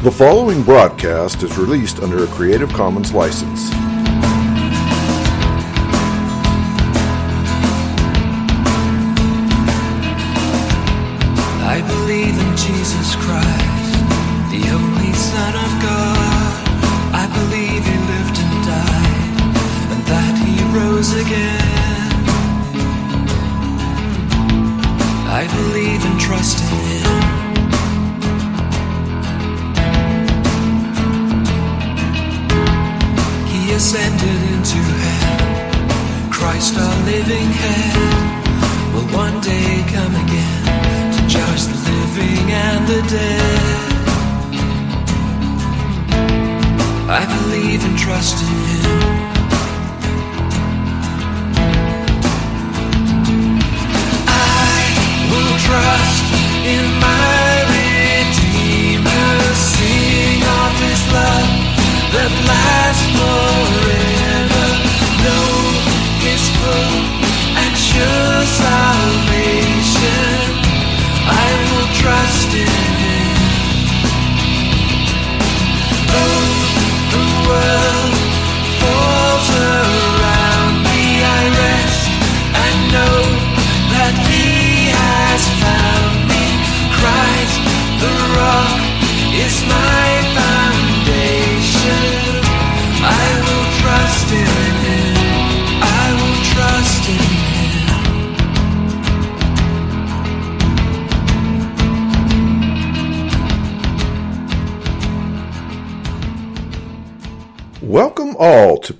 The following broadcast is released under a Creative Commons license. I believe in Jesus Christ, trust in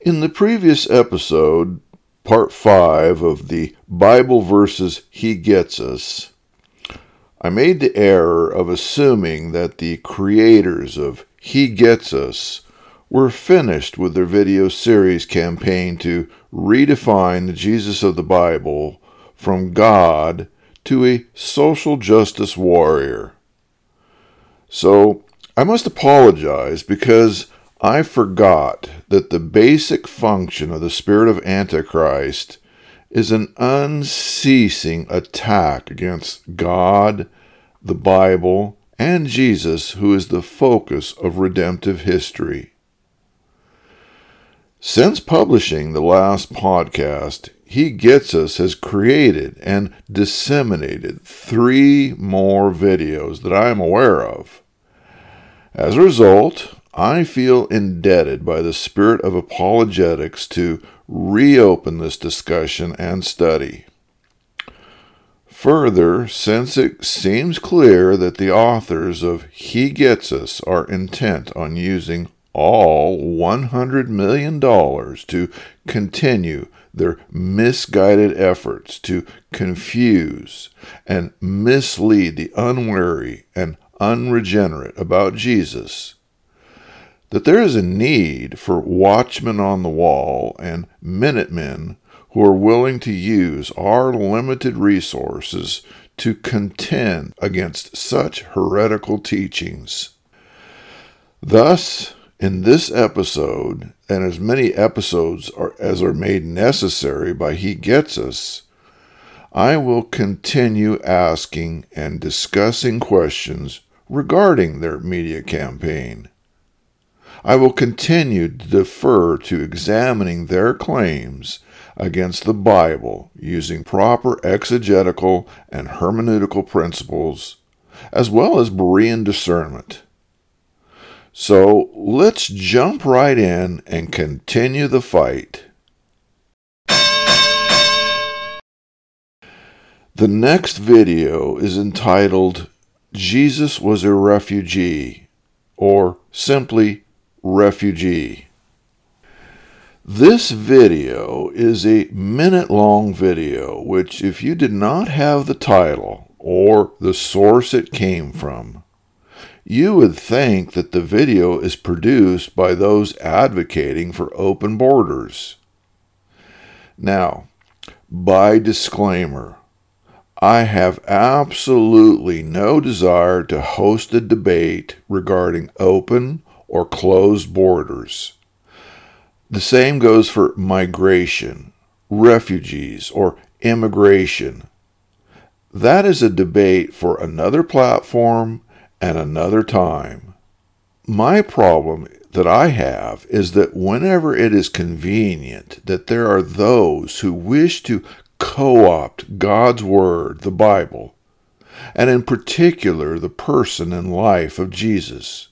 In the previous episode, part 5 of the Bible versus He Gets Us, I made the error of assuming that the creators of He Gets Us were finished with their video series campaign to redefine the Jesus of the Bible from God to a social justice warrior. So, I must apologize because I forgot that the basic function of the spirit of Antichrist is an unceasing attack against God, the Bible, and Jesus, who is the focus of redemptive history. Since publishing the last podcast, He Gets Us has created and disseminated three more videos that I am aware of. As a result, I feel indebted by the spirit of apologetics to reopen this discussion and study. Further, since it seems clear that the authors of He Gets Us are intent on using all $100 million to continue their misguided efforts to confuse and mislead the unwary and unregenerate about Jesus, that there is a need for watchmen on the wall and minutemen who are willing to use our limited resources to contend against such heretical teachings. Thus, in this episode, and as many episodes are, as are made necessary by He Gets Us, I will continue asking and discussing questions regarding their media campaign. I will continue to defer to examining their claims against the Bible using proper exegetical and hermeneutical principles, as well as Berean discernment. So let's jump right in and continue the fight. The next video is entitled Jesus was a Refugee, or simply Refugee. This video is a minute long video, which, if you did not have the title or the source it came from, you would think that the video is produced by those advocating for open borders. Now, by disclaimer, I have absolutely no desire to host a debate regarding open or closed borders. The same goes for migration, refugees, or immigration. That is a debate for another platform and another time. My problem that I have is that whenever it is convenient that there are those who wish to co opt God's Word, the Bible, and in particular the person and life of Jesus,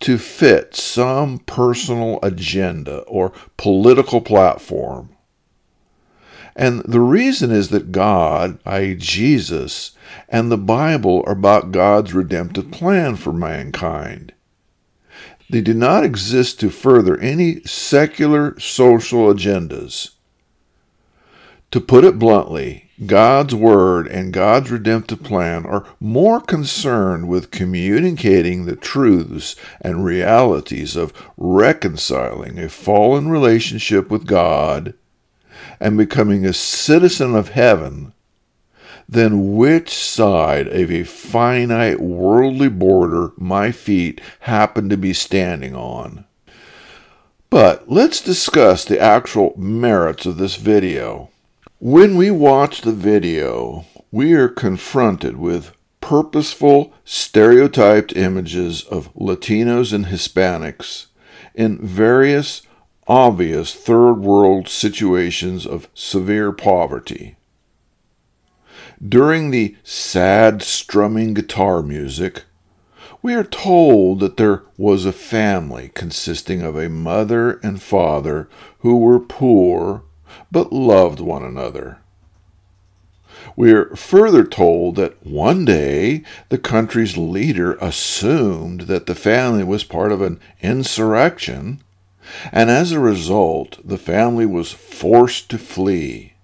to fit some personal agenda or political platform. And the reason is that God, i.e., Jesus, and the Bible are about God's redemptive plan for mankind. They do not exist to further any secular social agendas. To put it bluntly, God's Word and God's redemptive plan are more concerned with communicating the truths and realities of reconciling a fallen relationship with God and becoming a citizen of heaven than which side of a finite worldly border my feet happen to be standing on. But let's discuss the actual merits of this video. When we watch the video, we are confronted with purposeful, stereotyped images of Latinos and Hispanics in various obvious third world situations of severe poverty. During the sad strumming guitar music, we are told that there was a family consisting of a mother and father who were poor but loved one another. We are further told that one day the country's leader assumed that the family was part of an insurrection, and as a result, the family was forced to flee.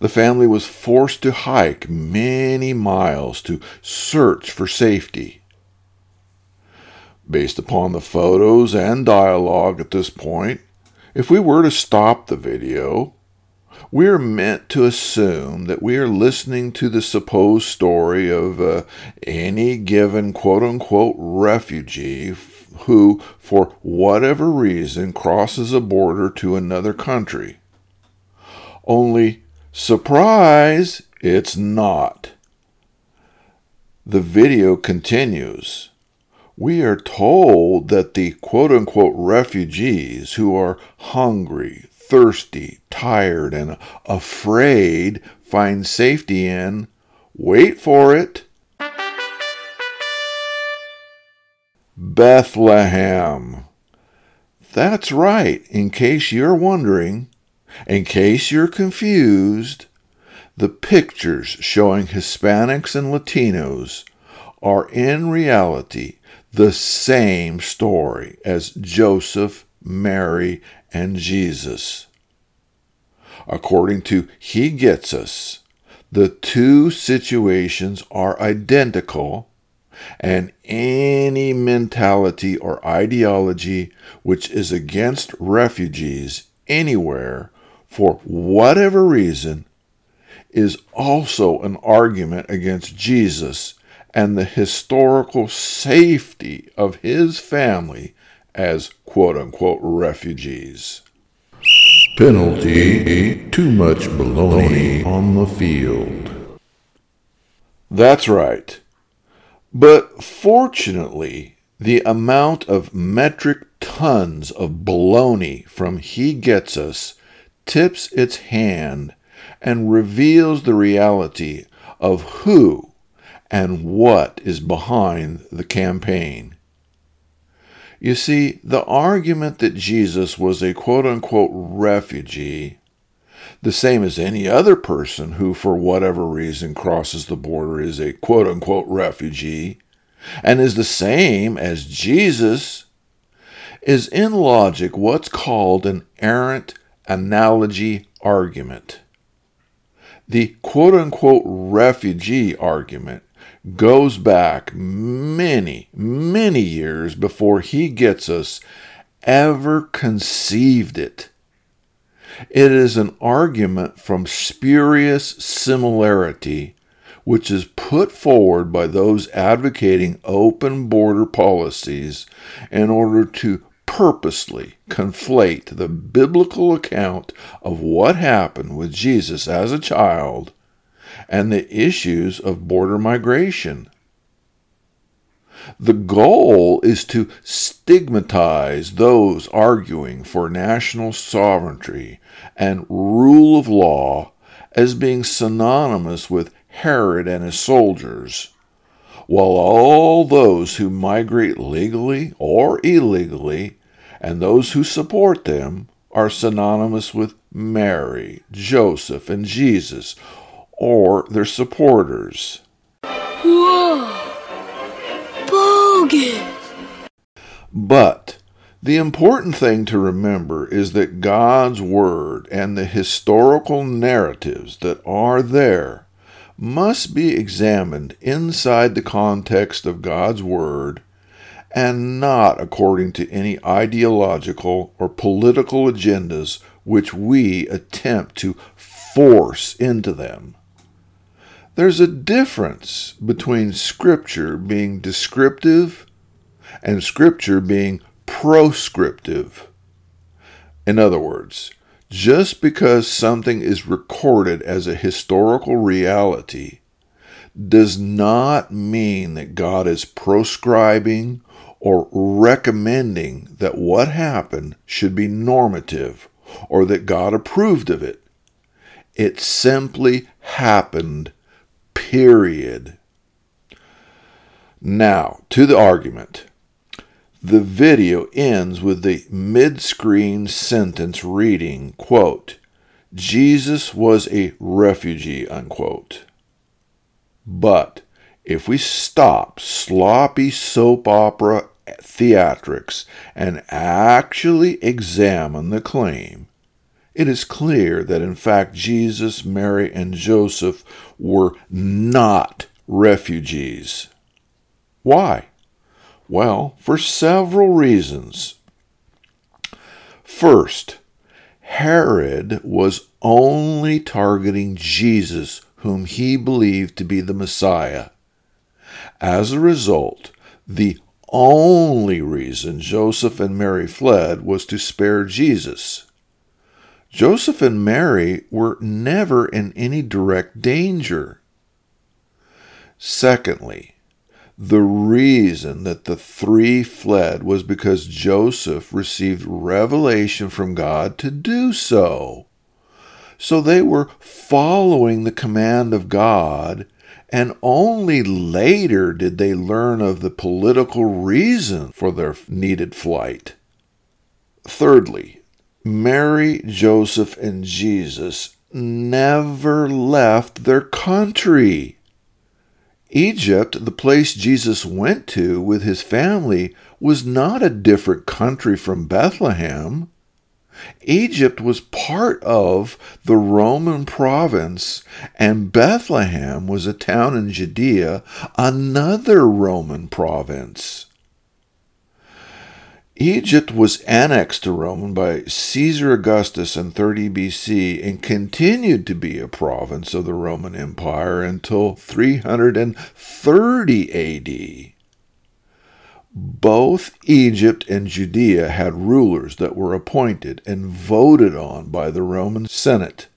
The family was forced to hike many miles to search for safety. Based upon the photos and dialogue at this point, if we were to stop the video, we are meant to assume that we are listening to the supposed story of uh, any given quote unquote refugee who, for whatever reason, crosses a border to another country. Only, surprise, it's not. The video continues we are told that the quote unquote refugees who are hungry, thirsty, tired, and afraid find safety in, wait for it, Bethlehem. That's right, in case you're wondering, in case you're confused, the pictures showing Hispanics and Latinos are in reality the same story as Joseph, Mary, and Jesus. According to He Gets Us, the two situations are identical, and any mentality or ideology which is against refugees anywhere for whatever reason is also an argument against Jesus and the historical safety of his family as quote unquote refugees. Penalty too much baloney on the field. That's right. But fortunately, the amount of metric tons of baloney from He Gets Us tips its hand and reveals the reality of who and what is behind the campaign. You see, the argument that Jesus was a quote unquote refugee, the same as any other person who, for whatever reason, crosses the border, is a quote unquote refugee, and is the same as Jesus, is in logic what's called an errant analogy argument. The quote unquote refugee argument goes back many, many years before he gets us ever conceived it. It is an argument from spurious similarity which is put forward by those advocating open border policies in order to purposely conflate the biblical account of what happened with Jesus as a child and the issues of border migration. The goal is to stigmatize those arguing for national sovereignty and rule of law as being synonymous with Herod and his soldiers, while all those who migrate legally or illegally and those who support them are synonymous with Mary, Joseph, and Jesus, or their supporters. Whoa! Bogus! But the important thing to remember is that God's Word and the historical narratives that are there must be examined inside the context of God's Word and not according to any ideological or political agendas which we attempt to force into them. There's a difference between Scripture being descriptive and Scripture being proscriptive. In other words, just because something is recorded as a historical reality does not mean that God is proscribing or recommending that what happened should be normative or that God approved of it. It simply happened, period. Now, to the argument. The video ends with the mid screen sentence reading, quote, Jesus was a refugee, unquote. But if we stop sloppy soap opera theatrics and actually examine the claim, it is clear that in fact Jesus, Mary, and Joseph were not refugees. Why? Well, for several reasons. First, Herod was only targeting Jesus, whom he believed to be the Messiah. As a result, the only reason Joseph and Mary fled was to spare Jesus. Joseph and Mary were never in any direct danger. Secondly, the reason that the three fled was because Joseph received revelation from God to do so. So they were following the command of God, and only later did they learn of the political reason for their needed flight. Thirdly, Mary, Joseph, and Jesus never left their country. Egypt, the place Jesus went to with his family, was not a different country from Bethlehem. Egypt was part of the Roman province, and Bethlehem was a town in Judea, another Roman province. Egypt was annexed to Rome by Caesar Augustus in 30 BC and continued to be a province of the Roman Empire until 330 AD. Both Egypt and Judea had rulers that were appointed and voted on by the Roman Senate.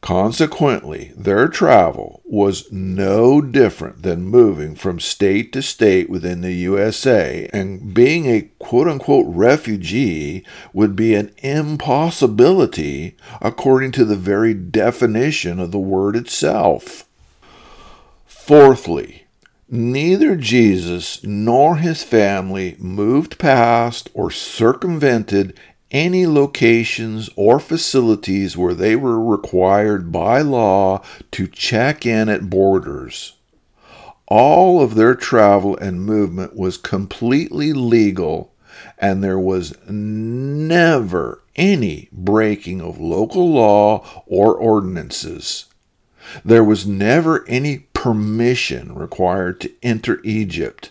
Consequently, their travel was no different than moving from state to state within the USA, and being a quote unquote refugee would be an impossibility according to the very definition of the word itself. Fourthly, neither Jesus nor his family moved past or circumvented any locations or facilities where they were required by law to check in at borders. All of their travel and movement was completely legal, and there was never any breaking of local law or ordinances. There was never any permission required to enter Egypt.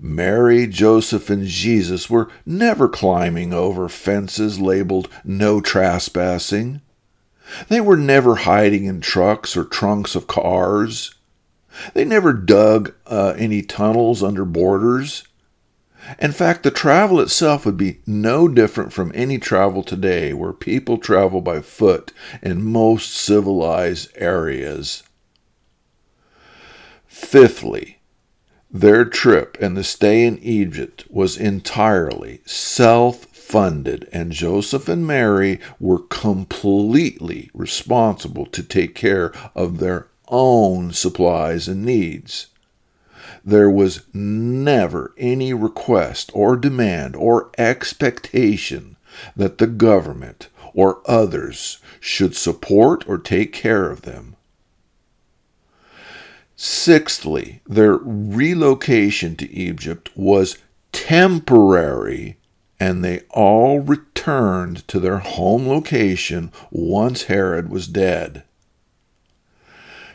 Mary, Joseph, and Jesus were never climbing over fences labeled no trespassing. They were never hiding in trucks or trunks of cars. They never dug uh, any tunnels under borders. In fact, the travel itself would be no different from any travel today where people travel by foot in most civilized areas. Fifthly, their trip and the stay in Egypt was entirely self funded, and Joseph and Mary were completely responsible to take care of their own supplies and needs. There was never any request or demand or expectation that the government or others should support or take care of them. Sixthly, their relocation to Egypt was temporary and they all returned to their home location once Herod was dead.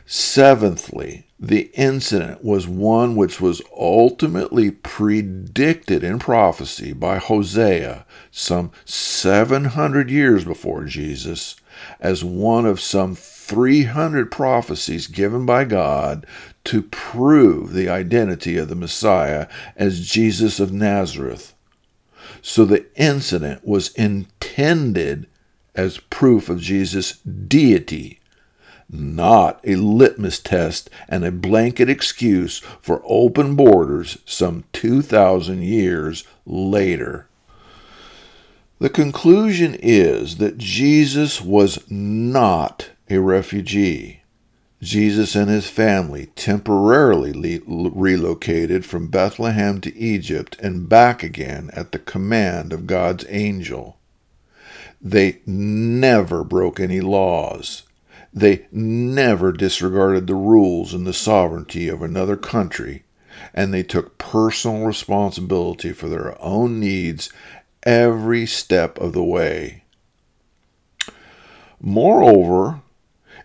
Seventhly, the incident was one which was ultimately predicted in prophecy by Hosea some 700 years before Jesus as one of some 300 prophecies given by God to prove the identity of the Messiah as Jesus of Nazareth. So the incident was intended as proof of Jesus' deity not a litmus test and a blanket excuse for open borders some 2,000 years later. The conclusion is that Jesus was not a refugee. Jesus and his family temporarily relocated from Bethlehem to Egypt and back again at the command of God's angel. They never broke any laws. They never disregarded the rules and the sovereignty of another country, and they took personal responsibility for their own needs every step of the way. Moreover,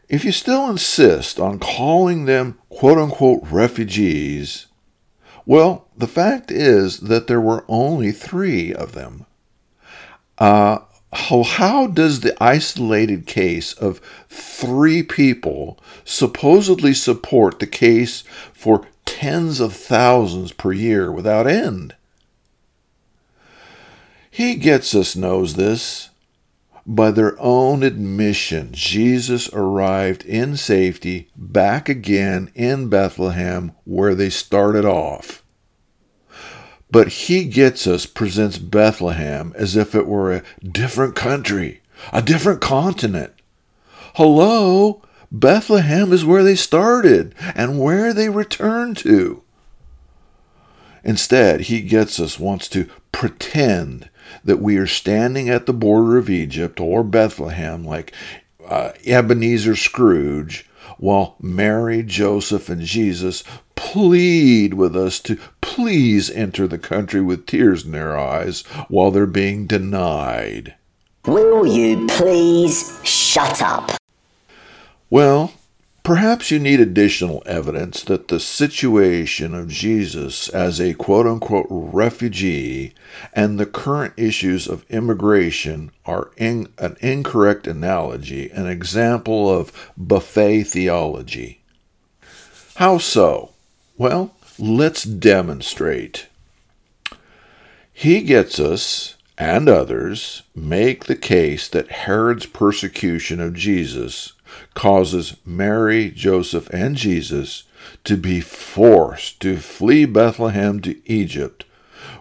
if you still insist on calling them quote unquote refugees, well, the fact is that there were only three of them. Uh, how, how does the isolated case of three people supposedly support the case for tens of thousands per year without end? He gets us knows this. By their own admission, Jesus arrived in safety back again in Bethlehem where they started off. But he gets us presents Bethlehem as if it were a different country, a different continent. Hello, Bethlehem is where they started and where they return to. Instead, he gets us wants to pretend that we are standing at the border of Egypt or Bethlehem like uh, Ebenezer Scrooge while Mary, Joseph, and Jesus plead with us to please enter the country with tears in their eyes while they're being denied. Will you please shut up? Well, Perhaps you need additional evidence that the situation of Jesus as a quote unquote refugee and the current issues of immigration are in, an incorrect analogy, an example of buffet theology. How so? Well, let's demonstrate. He gets us and others make the case that Herod's persecution of Jesus causes Mary, Joseph, and Jesus to be forced to flee Bethlehem to Egypt,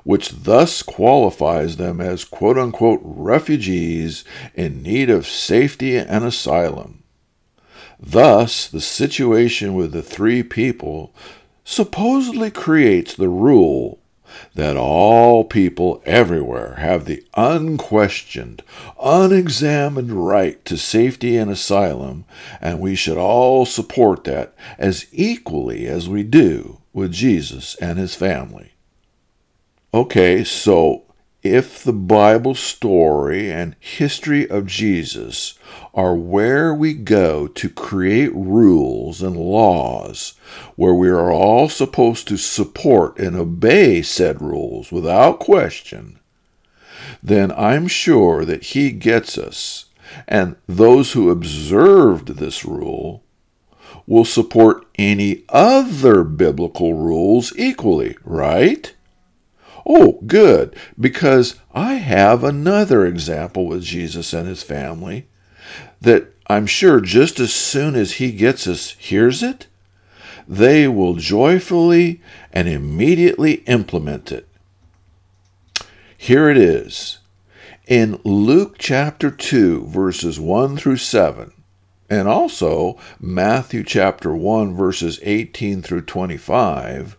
which thus qualifies them as quote unquote refugees in need of safety and asylum. Thus, the situation with the three people supposedly creates the rule that all people everywhere have the unquestioned, unexamined right to safety and asylum, and we should all support that as equally as we do with Jesus and his family. Okay, so if the Bible story and history of Jesus are where we go to create rules and laws where we are all supposed to support and obey said rules without question, then I'm sure that He gets us, and those who observed this rule will support any other biblical rules equally, right? Oh, good, because I have another example with Jesus and his family that I'm sure just as soon as he gets us hears it, they will joyfully and immediately implement it. Here it is. In Luke chapter 2, verses 1 through 7, and also Matthew chapter 1, verses 18 through 25,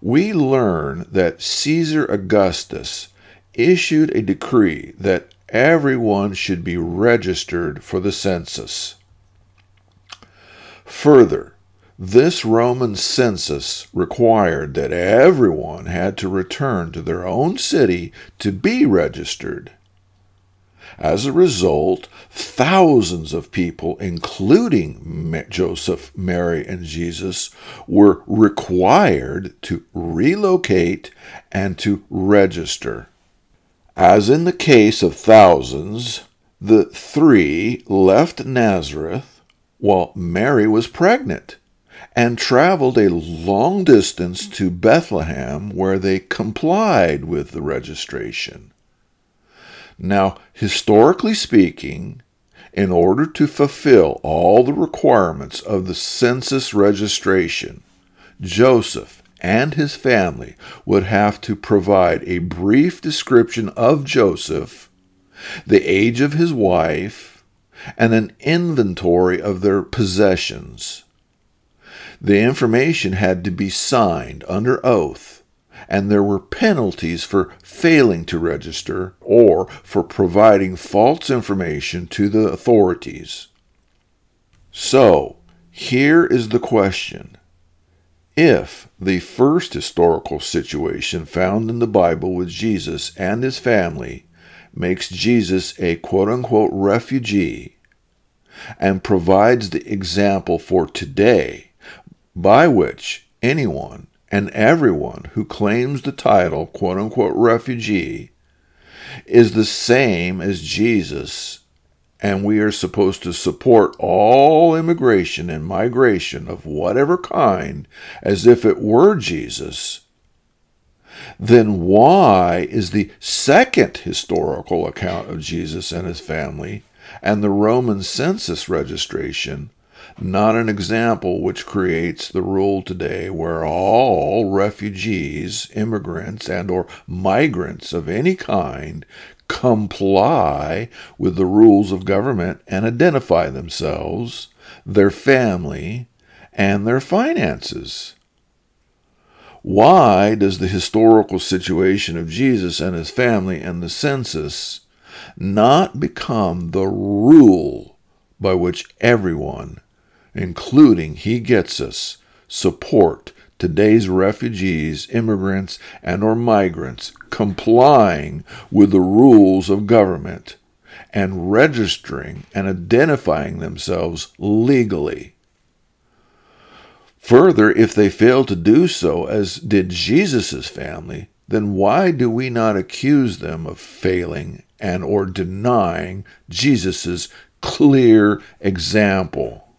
we learn that Caesar Augustus issued a decree that everyone should be registered for the census. Further, this Roman census required that everyone had to return to their own city to be registered. As a result, thousands of people, including Joseph, Mary, and Jesus, were required to relocate and to register. As in the case of thousands, the three left Nazareth while Mary was pregnant and traveled a long distance to Bethlehem where they complied with the registration. Now, historically speaking, in order to fulfill all the requirements of the census registration, Joseph and his family would have to provide a brief description of Joseph, the age of his wife, and an inventory of their possessions. The information had to be signed under oath, and there were penalties for failing to register or for providing false information to the authorities. So, here is the question if the first historical situation found in the Bible with Jesus and his family makes Jesus a quote unquote refugee and provides the example for today by which anyone and everyone who claims the title quote unquote refugee is the same as Jesus and we are supposed to support all immigration and migration of whatever kind as if it were Jesus, then why is the second historical account of Jesus and his family and the Roman census registration not an example which creates the rule today where all refugees, immigrants, and or migrants of any kind comply with the rules of government and identify themselves, their family, and their finances. Why does the historical situation of Jesus and his family and the census not become the rule by which everyone, including he gets us, support today's refugees, immigrants, and or migrants complying with the rules of government and registering and identifying themselves legally. Further, if they fail to do so, as did Jesus' family, then why do we not accuse them of failing and or denying Jesus' clear example?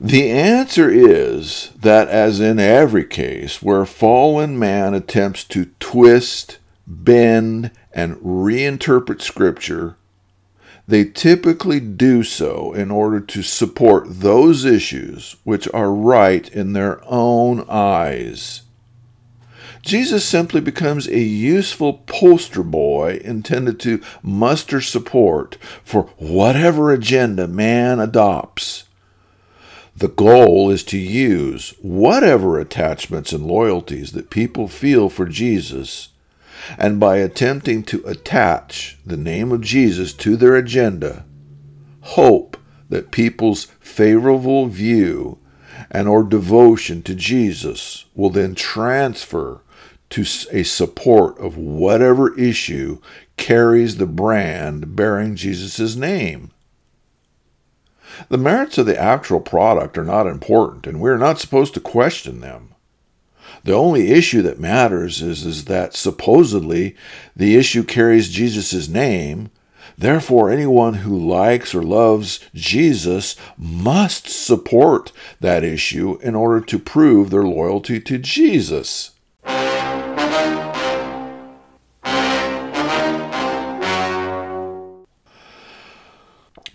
The answer is that, as in every case where fallen man attempts to twist, bend, and reinterpret Scripture, they typically do so in order to support those issues which are right in their own eyes. Jesus simply becomes a useful poster boy intended to muster support for whatever agenda man adopts The goal is to use whatever attachments and loyalties that people feel for Jesus, and by attempting to attach the name of Jesus to their agenda, hope that people's favorable view and or devotion to Jesus will then transfer to a support of whatever issue carries the brand bearing Jesus' name. The merits of the actual product are not important, and we're not supposed to question them. The only issue that matters is, is that supposedly the issue carries Jesus' name. Therefore, anyone who likes or loves Jesus must support that issue in order to prove their loyalty to Jesus.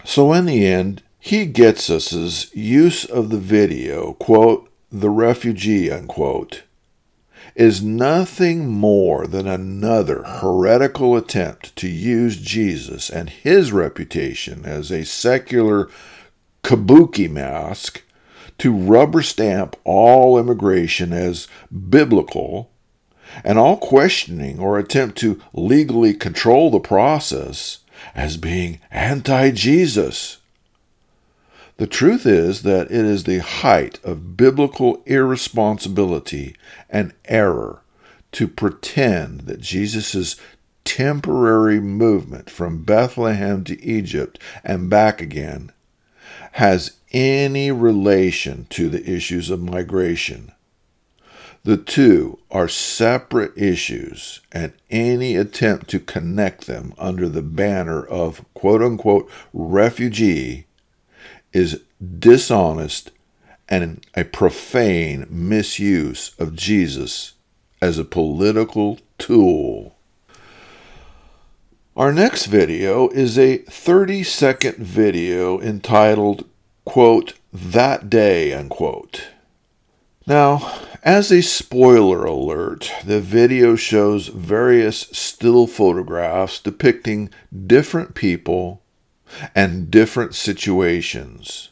So, in the end, he gets us's use of the video, quote, the refugee, unquote, is nothing more than another heretical attempt to use Jesus and his reputation as a secular kabuki mask to rubber stamp all immigration as biblical and all questioning or attempt to legally control the process as being anti Jesus. The truth is that it is the height of biblical irresponsibility and error to pretend that Jesus' temporary movement from Bethlehem to Egypt and back again has any relation to the issues of migration. The two are separate issues, and any attempt to connect them under the banner of quote unquote refugee is dishonest and a profane misuse of Jesus as a political tool. Our next video is a 30 second video entitled, quote, That Day, unquote. Now, as a spoiler alert, the video shows various still photographs depicting different people and different situations.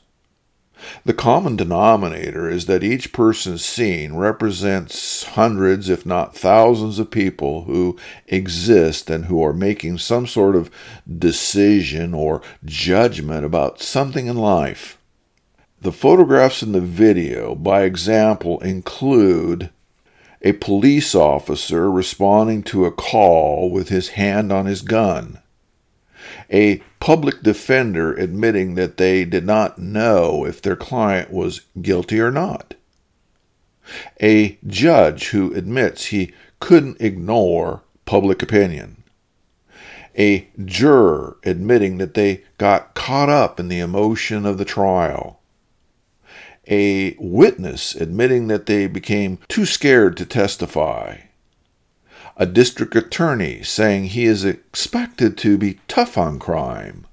The common denominator is that each person seen represents hundreds, if not thousands, of people who exist and who are making some sort of decision or judgment about something in life. The photographs in the video, by example, include a police officer responding to a call with his hand on his gun a public defender admitting that they did not know if their client was guilty or not, a judge who admits he couldn't ignore public opinion, a juror admitting that they got caught up in the emotion of the trial, a witness admitting that they became too scared to testify a district attorney saying he is expected to be tough on crime,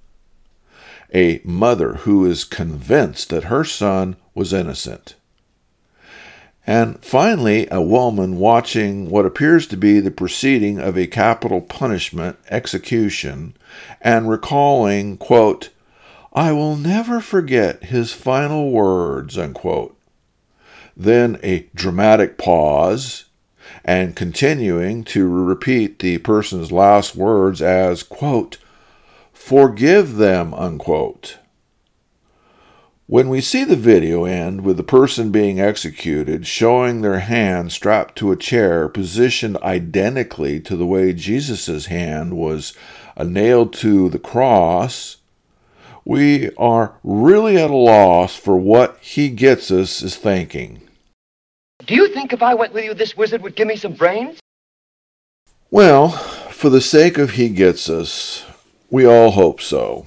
a mother who is convinced that her son was innocent. And finally, a woman watching what appears to be the proceeding of a capital punishment execution and recalling, quote, I will never forget his final words, unquote. Then a dramatic pause and continuing to repeat the person's last words as, quote, forgive them, unquote. When we see the video end with the person being executed showing their hand strapped to a chair positioned identically to the way Jesus' hand was uh, nailed to the cross, we are really at a loss for what he gets us is thinking. Do you think if I went with you, this wizard would give me some brains? Well, for the sake of he gets us, we all hope so.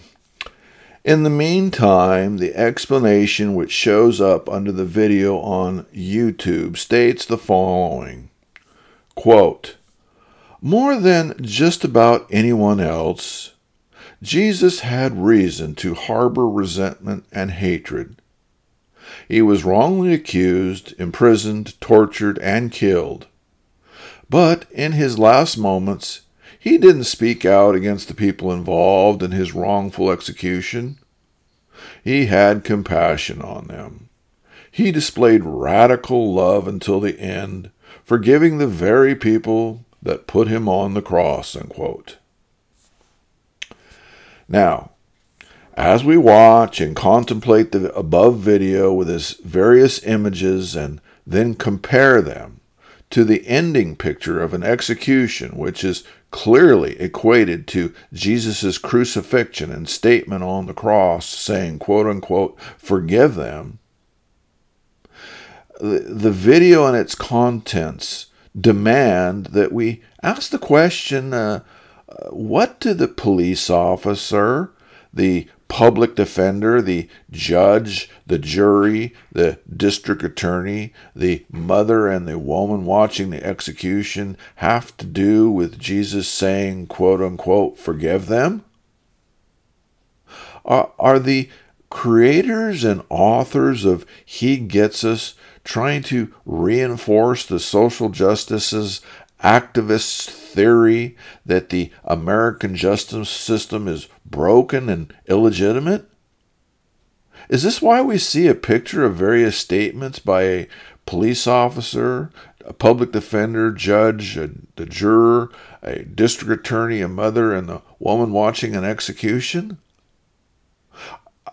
In the meantime, the explanation which shows up under the video on YouTube states the following Quote, More than just about anyone else, Jesus had reason to harbor resentment and hatred he was wrongly accused, imprisoned, tortured, and killed. But in his last moments, he didn't speak out against the people involved in his wrongful execution. He had compassion on them. he displayed radical love until the end, forgiving the very people that put him on the cross. Unquote. Now, as we watch and contemplate the above video with its various images and then compare them to the ending picture of an execution, which is clearly equated to Jesus' crucifixion and statement on the cross saying, quote unquote, forgive them. The video and its contents demand that we ask the question uh, what did the police officer, the public defender, the judge, the jury, the district attorney, the mother, and the woman watching the execution have to do with Jesus saying, quote unquote, forgive them? Are, are the creators and authors of He Gets Us trying to reinforce the social justices activist theory that the American justice system is broken and illegitimate? Is this why we see a picture of various statements by a police officer, a public defender, judge, a, the juror, a district attorney, a mother, and the woman watching an execution?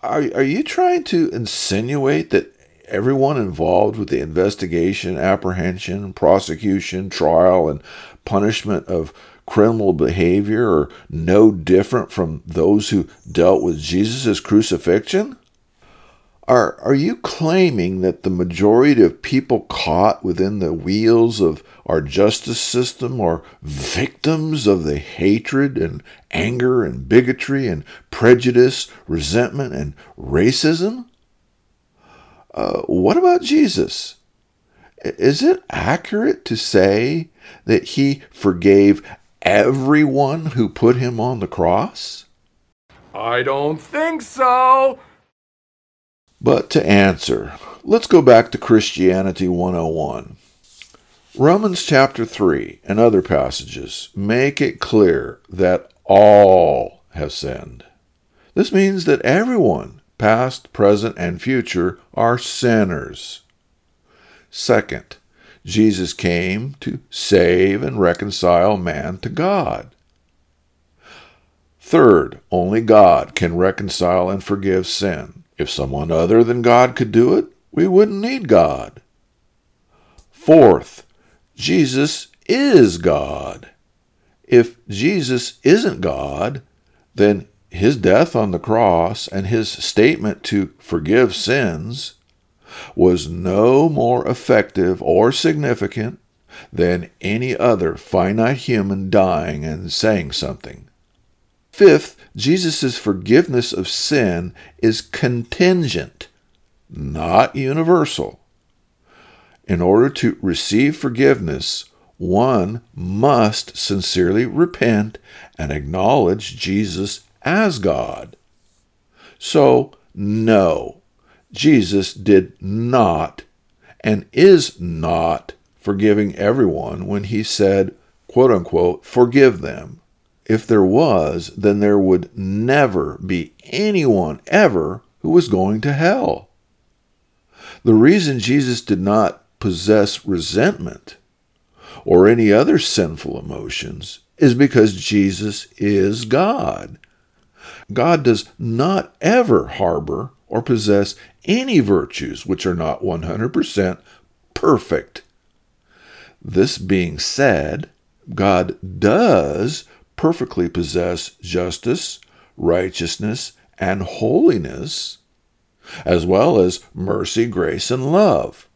Are, are you trying to insinuate that everyone involved with the investigation, apprehension, prosecution, trial, and punishment of criminal behavior are no different from those who dealt with Jesus' crucifixion? Are, are you claiming that the majority of people caught within the wheels of our justice system are victims of the hatred and anger and bigotry and prejudice, resentment and racism? Uh, what about Jesus? Is it accurate to say that he forgave everyone who put him on the cross? I don't think so. But to answer, let's go back to Christianity 101. Romans chapter 3 and other passages make it clear that all have sinned. This means that everyone, past, present, and future, are sinners. Second, Jesus came to save and reconcile man to God. Third, only God can reconcile and forgive sin. If someone other than God could do it, we wouldn't need God. Fourth, Jesus is God. If Jesus isn't God, then his death on the cross and his statement to forgive sins was no more effective or significant than any other finite human dying and saying something. Fifth, Jesus' forgiveness of sin is contingent, not universal. In order to receive forgiveness, one must sincerely repent and acknowledge Jesus as God. So, no, Jesus did not and is not forgiving everyone when he said, quote unquote, forgive them. If there was, then there would never be anyone ever who was going to hell. The reason Jesus did not possess resentment or any other sinful emotions is because Jesus is God. God does not ever harbor or possess any virtues which are not 100% perfect. This being said, God does perfectly possess justice, righteousness, and holiness, as well as mercy, grace, and love.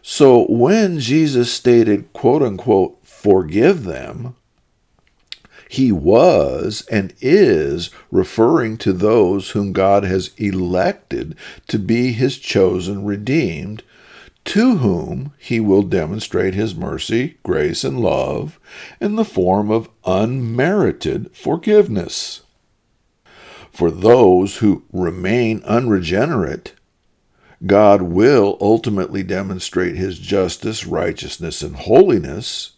So when Jesus stated, quote unquote, forgive them, he was and is referring to those whom God has elected to be his chosen redeemed, to whom he will demonstrate his mercy, grace, and love in the form of unmerited forgiveness. For those who remain unregenerate, God will ultimately demonstrate his justice, righteousness, and holiness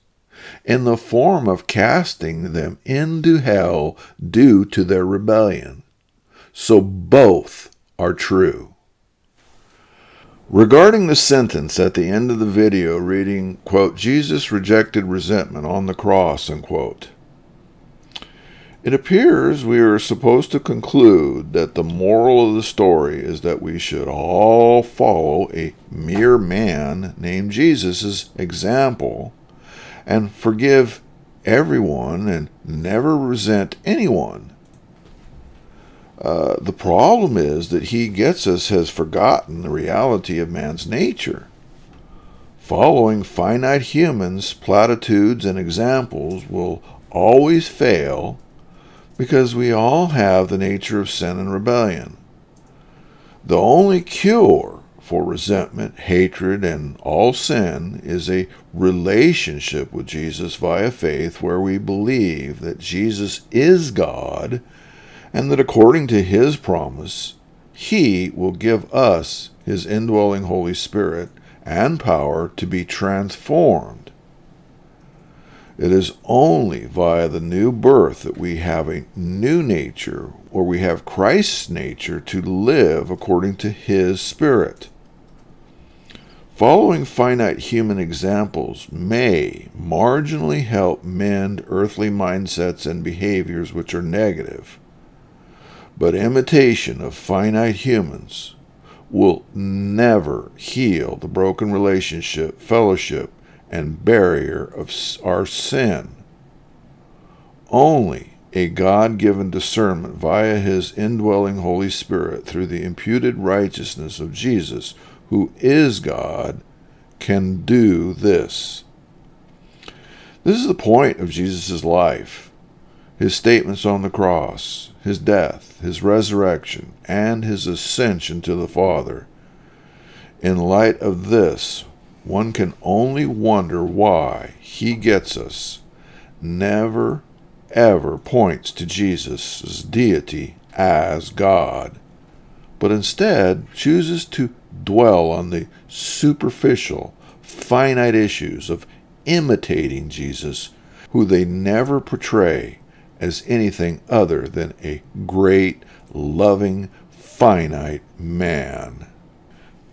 in the form of casting them into hell due to their rebellion. So both are true. Regarding the sentence at the end of the video reading, quote, Jesus rejected resentment on the cross, unquote. It appears we are supposed to conclude that the moral of the story is that we should all follow a mere man named Jesus' example and forgive everyone and never resent anyone. Uh, the problem is that he gets us has forgotten the reality of man's nature. Following finite humans, platitudes, and examples will always fail because we all have the nature of sin and rebellion. The only cure for resentment, hatred, and all sin is a relationship with Jesus via faith where we believe that Jesus is God and that according to his promise, he will give us his indwelling Holy Spirit and power to be transformed it is only via the new birth that we have a new nature, or we have Christ's nature to live according to His Spirit. Following finite human examples may marginally help mend earthly mindsets and behaviors which are negative, but imitation of finite humans will never heal the broken relationship, fellowship, and barrier of our sin. Only a God given discernment via his indwelling Holy Spirit through the imputed righteousness of Jesus, who is God, can do this. This is the point of Jesus' life, his statements on the cross, his death, his resurrection, and his ascension to the Father. In light of this, one can only wonder why he gets us, never ever points to Jesus' deity as God, but instead chooses to dwell on the superficial, finite issues of imitating Jesus, who they never portray as anything other than a great, loving, finite man.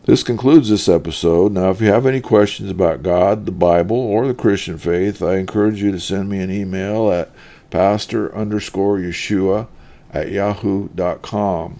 This concludes this episode. Now, if you have any questions about God, the Bible, or the Christian faith, I encourage you to send me an email at pastor underscore Yeshua at yahoo.com.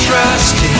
trust in.